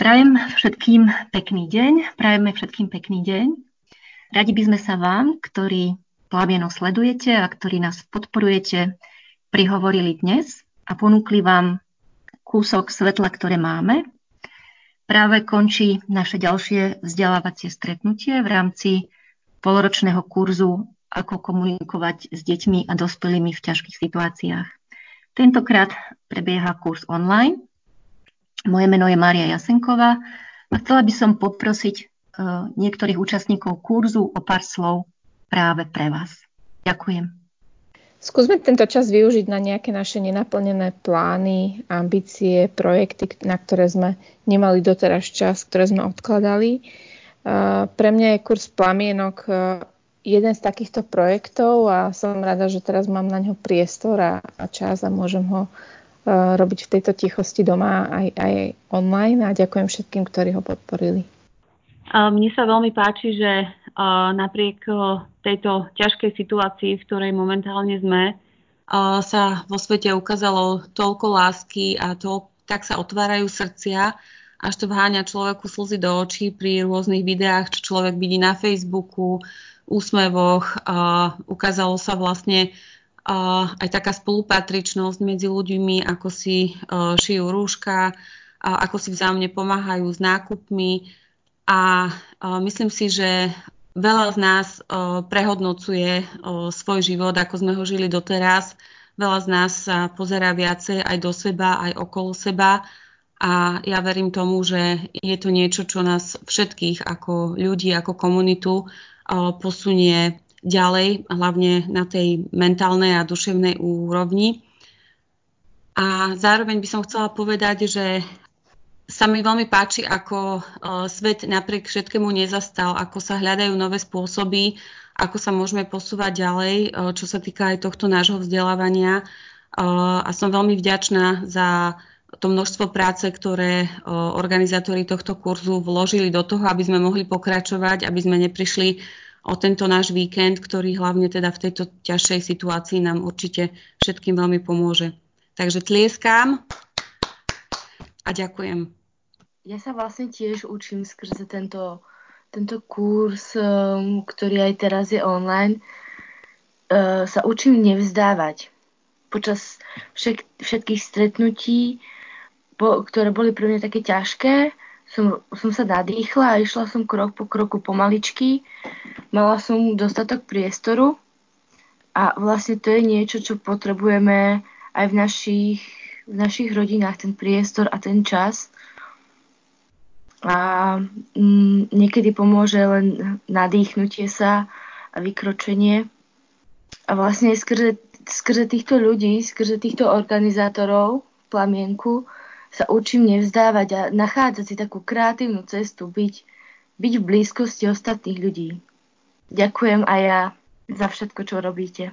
Prajem všetkým pekný deň, prajeme všetkým pekný deň. Radi by sme sa vám, ktorí Plamieno sledujete a ktorí nás podporujete, prihovorili dnes a ponúkli vám kúsok svetla, ktoré máme. Práve končí naše ďalšie vzdelávacie stretnutie v rámci poloročného kurzu Ako komunikovať s deťmi a dospelými v ťažkých situáciách. Tentokrát prebieha kurz online moje meno je Mária Jasenková a chcela by som poprosiť e, niektorých účastníkov kurzu o pár slov práve pre vás. Ďakujem. Skúsme tento čas využiť na nejaké naše nenaplnené plány, ambície, projekty, na ktoré sme nemali doteraz čas, ktoré sme odkladali. E, pre mňa je kurz Plamienok e, jeden z takýchto projektov a som rada, že teraz mám na ňo priestor a, čas a môžem ho robiť v tejto tichosti doma aj, aj online a ďakujem všetkým, ktorí ho podporili. Mne sa veľmi páči, že napriek tejto ťažkej situácii, v ktorej momentálne sme, sa vo svete ukázalo toľko lásky a to, tak sa otvárajú srdcia, až to vháňa človeku slzy do očí pri rôznych videách, čo človek vidí na Facebooku, úsmevoch. Ukázalo sa vlastne aj taká spolupatričnosť medzi ľuďmi, ako si šijú rúška, ako si vzájomne pomáhajú s nákupmi a myslím si, že veľa z nás prehodnocuje svoj život, ako sme ho žili doteraz. Veľa z nás sa pozerá viacej aj do seba, aj okolo seba a ja verím tomu, že je to niečo, čo nás všetkých ako ľudí, ako komunitu posunie ďalej, hlavne na tej mentálnej a duševnej úrovni. A zároveň by som chcela povedať, že sa mi veľmi páči, ako svet napriek všetkému nezastal, ako sa hľadajú nové spôsoby, ako sa môžeme posúvať ďalej, čo sa týka aj tohto nášho vzdelávania. A som veľmi vďačná za to množstvo práce, ktoré organizátori tohto kurzu vložili do toho, aby sme mohli pokračovať, aby sme neprišli o tento náš víkend, ktorý hlavne teda v tejto ťažšej situácii nám určite všetkým veľmi pomôže. Takže tlieskám a ďakujem. Ja sa vlastne tiež učím skrze tento, tento kurz, um, ktorý aj teraz je online, uh, sa učím nevzdávať. Počas všet, všetkých stretnutí, ktoré boli pre mňa také ťažké, som, som sa nadýchla a išla som krok po kroku pomaličky. Mala som dostatok priestoru a vlastne to je niečo, čo potrebujeme aj v našich, v našich rodinách, ten priestor a ten čas. A mm, niekedy pomôže len nadýchnutie sa a vykročenie. A vlastne skrze, skrze týchto ľudí, skrze týchto organizátorov v plamienku sa učím nevzdávať a nachádzať si takú kreatívnu cestu, byť, byť v blízkosti ostatných ľudí. Ďakujem aj ja za všetko, čo robíte.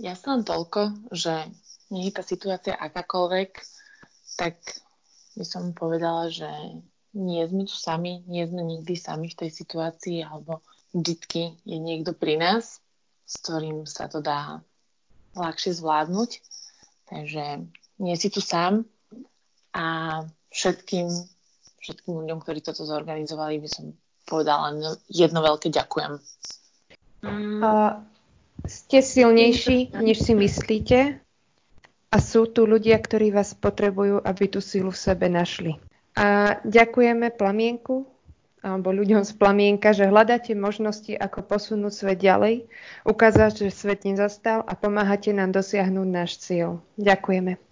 Ja som toľko, že nie je tá situácia akákoľvek, tak by som povedala, že nie sme tu sami, nie sme nikdy sami v tej situácii, alebo vždy je niekto pri nás, s ktorým sa to dá ľahšie zvládnuť. Takže nie si tu sám, a všetkým, všetkým ľuďom, ktorí toto zorganizovali, by som povedala jedno veľké ďakujem. Uh, ste silnejší, než si myslíte a sú tu ľudia, ktorí vás potrebujú, aby tú silu v sebe našli. A ďakujeme Plamienku alebo ľuďom z Plamienka, že hľadáte možnosti, ako posunúť svet ďalej, ukázať, že svet nezastal a pomáhate nám dosiahnuť náš cieľ. Ďakujeme.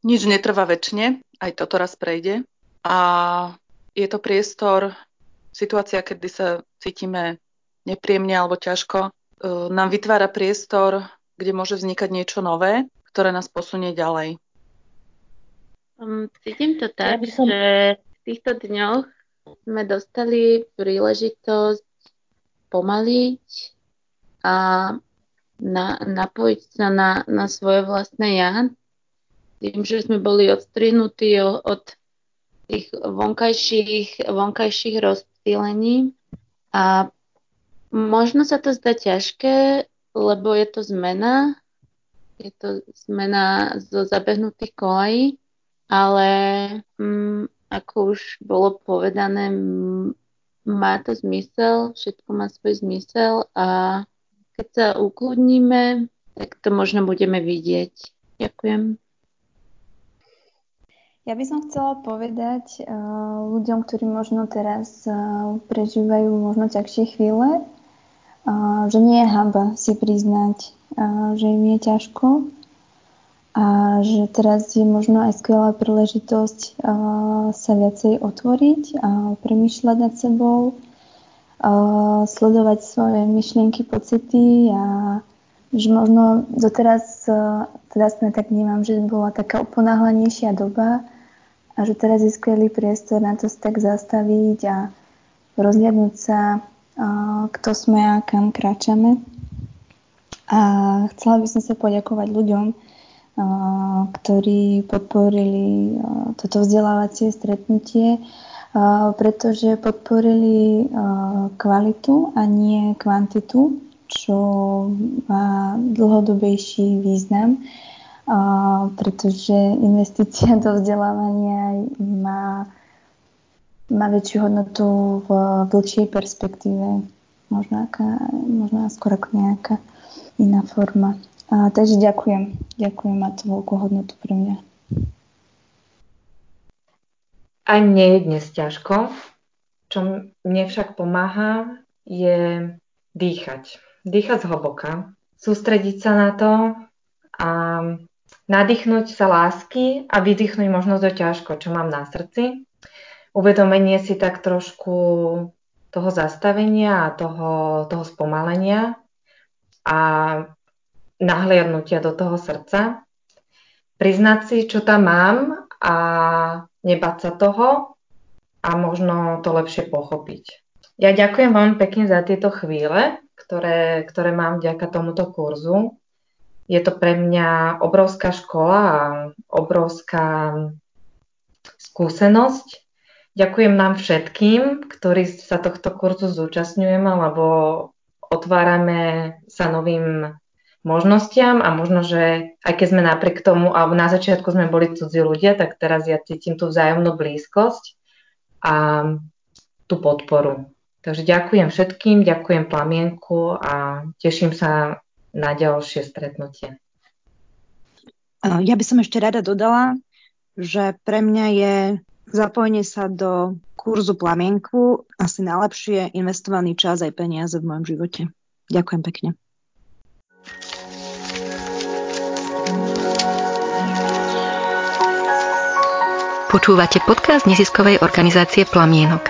Nič netrvá väčšine aj toto raz prejde. A je to priestor, situácia, kedy sa cítime nepríjemne alebo ťažko, e, nám vytvára priestor, kde môže vznikať niečo nové. ktoré nás posunie ďalej. Um, cítim to tak, ja som... že v týchto dňoch sme dostali príležitosť pomaliť a na, napojiť sa na, na svoje vlastné ja. Tým, že sme boli odstrihnutí od tých vonkajších, vonkajších rozptýlení a možno sa to zdá ťažké, lebo je to zmena, je to zmena zo zabehnutých kolají, ale mm, ako už bolo povedané, m, má to zmysel, všetko má svoj zmysel a keď sa ukludníme, tak to možno budeme vidieť. Ďakujem. Ja by som chcela povedať uh, ľuďom, ktorí možno teraz uh, prežívajú možno ťažšie chvíle, uh, že nie je hamba si priznať, uh, že im je ťažko a že teraz je možno aj skvelá príležitosť uh, sa viacej otvoriť a premýšľať nad sebou, uh, sledovať svoje myšlienky, pocity a že možno doteraz teraz sme tak vnímam, že bola taká uponáhlanejšia doba a že teraz je skvelý priestor na to sa tak zastaviť a rozhľadnúť sa, kto sme a kam kráčame. A chcela by som sa poďakovať ľuďom, ktorí podporili toto vzdelávacie stretnutie, pretože podporili kvalitu a nie kvantitu čo má dlhodobejší význam, pretože investícia do vzdelávania má, má väčšiu hodnotu v dlhšej perspektíve, možno, aká, možno skôr ako nejaká iná forma. A, takže ďakujem. Ďakujem, má to veľkú hodnotu pre mňa. Aj mne je dnes ťažko. Čo mne však pomáha, je dýchať dýchať zhlboka, sústrediť sa na to a nadýchnuť sa lásky a vydýchnuť možno to ťažko, čo mám na srdci. Uvedomenie si tak trošku toho zastavenia a toho, toho spomalenia a nahliadnutia do toho srdca. Priznať si, čo tam mám a nebať sa toho a možno to lepšie pochopiť. Ja ďakujem veľmi pekne za tieto chvíle, ktoré, ktoré mám vďaka tomuto kurzu. Je to pre mňa obrovská škola a obrovská skúsenosť. Ďakujem nám všetkým, ktorí sa tohto kurzu zúčastňujeme, lebo otvárame sa novým možnostiam a možno, že aj keď sme napriek tomu, alebo na začiatku sme boli cudzí ľudia, tak teraz ja cítim tú vzájomnú blízkosť a tú podporu. Takže ďakujem všetkým, ďakujem Plamienku a teším sa na ďalšie stretnutie. Ja by som ešte rada dodala, že pre mňa je zapojenie sa do kurzu Plamienku asi najlepšie investovaný čas aj peniaze v mojom živote. Ďakujem pekne. Počúvate podcast neziskovej organizácie Plamienok –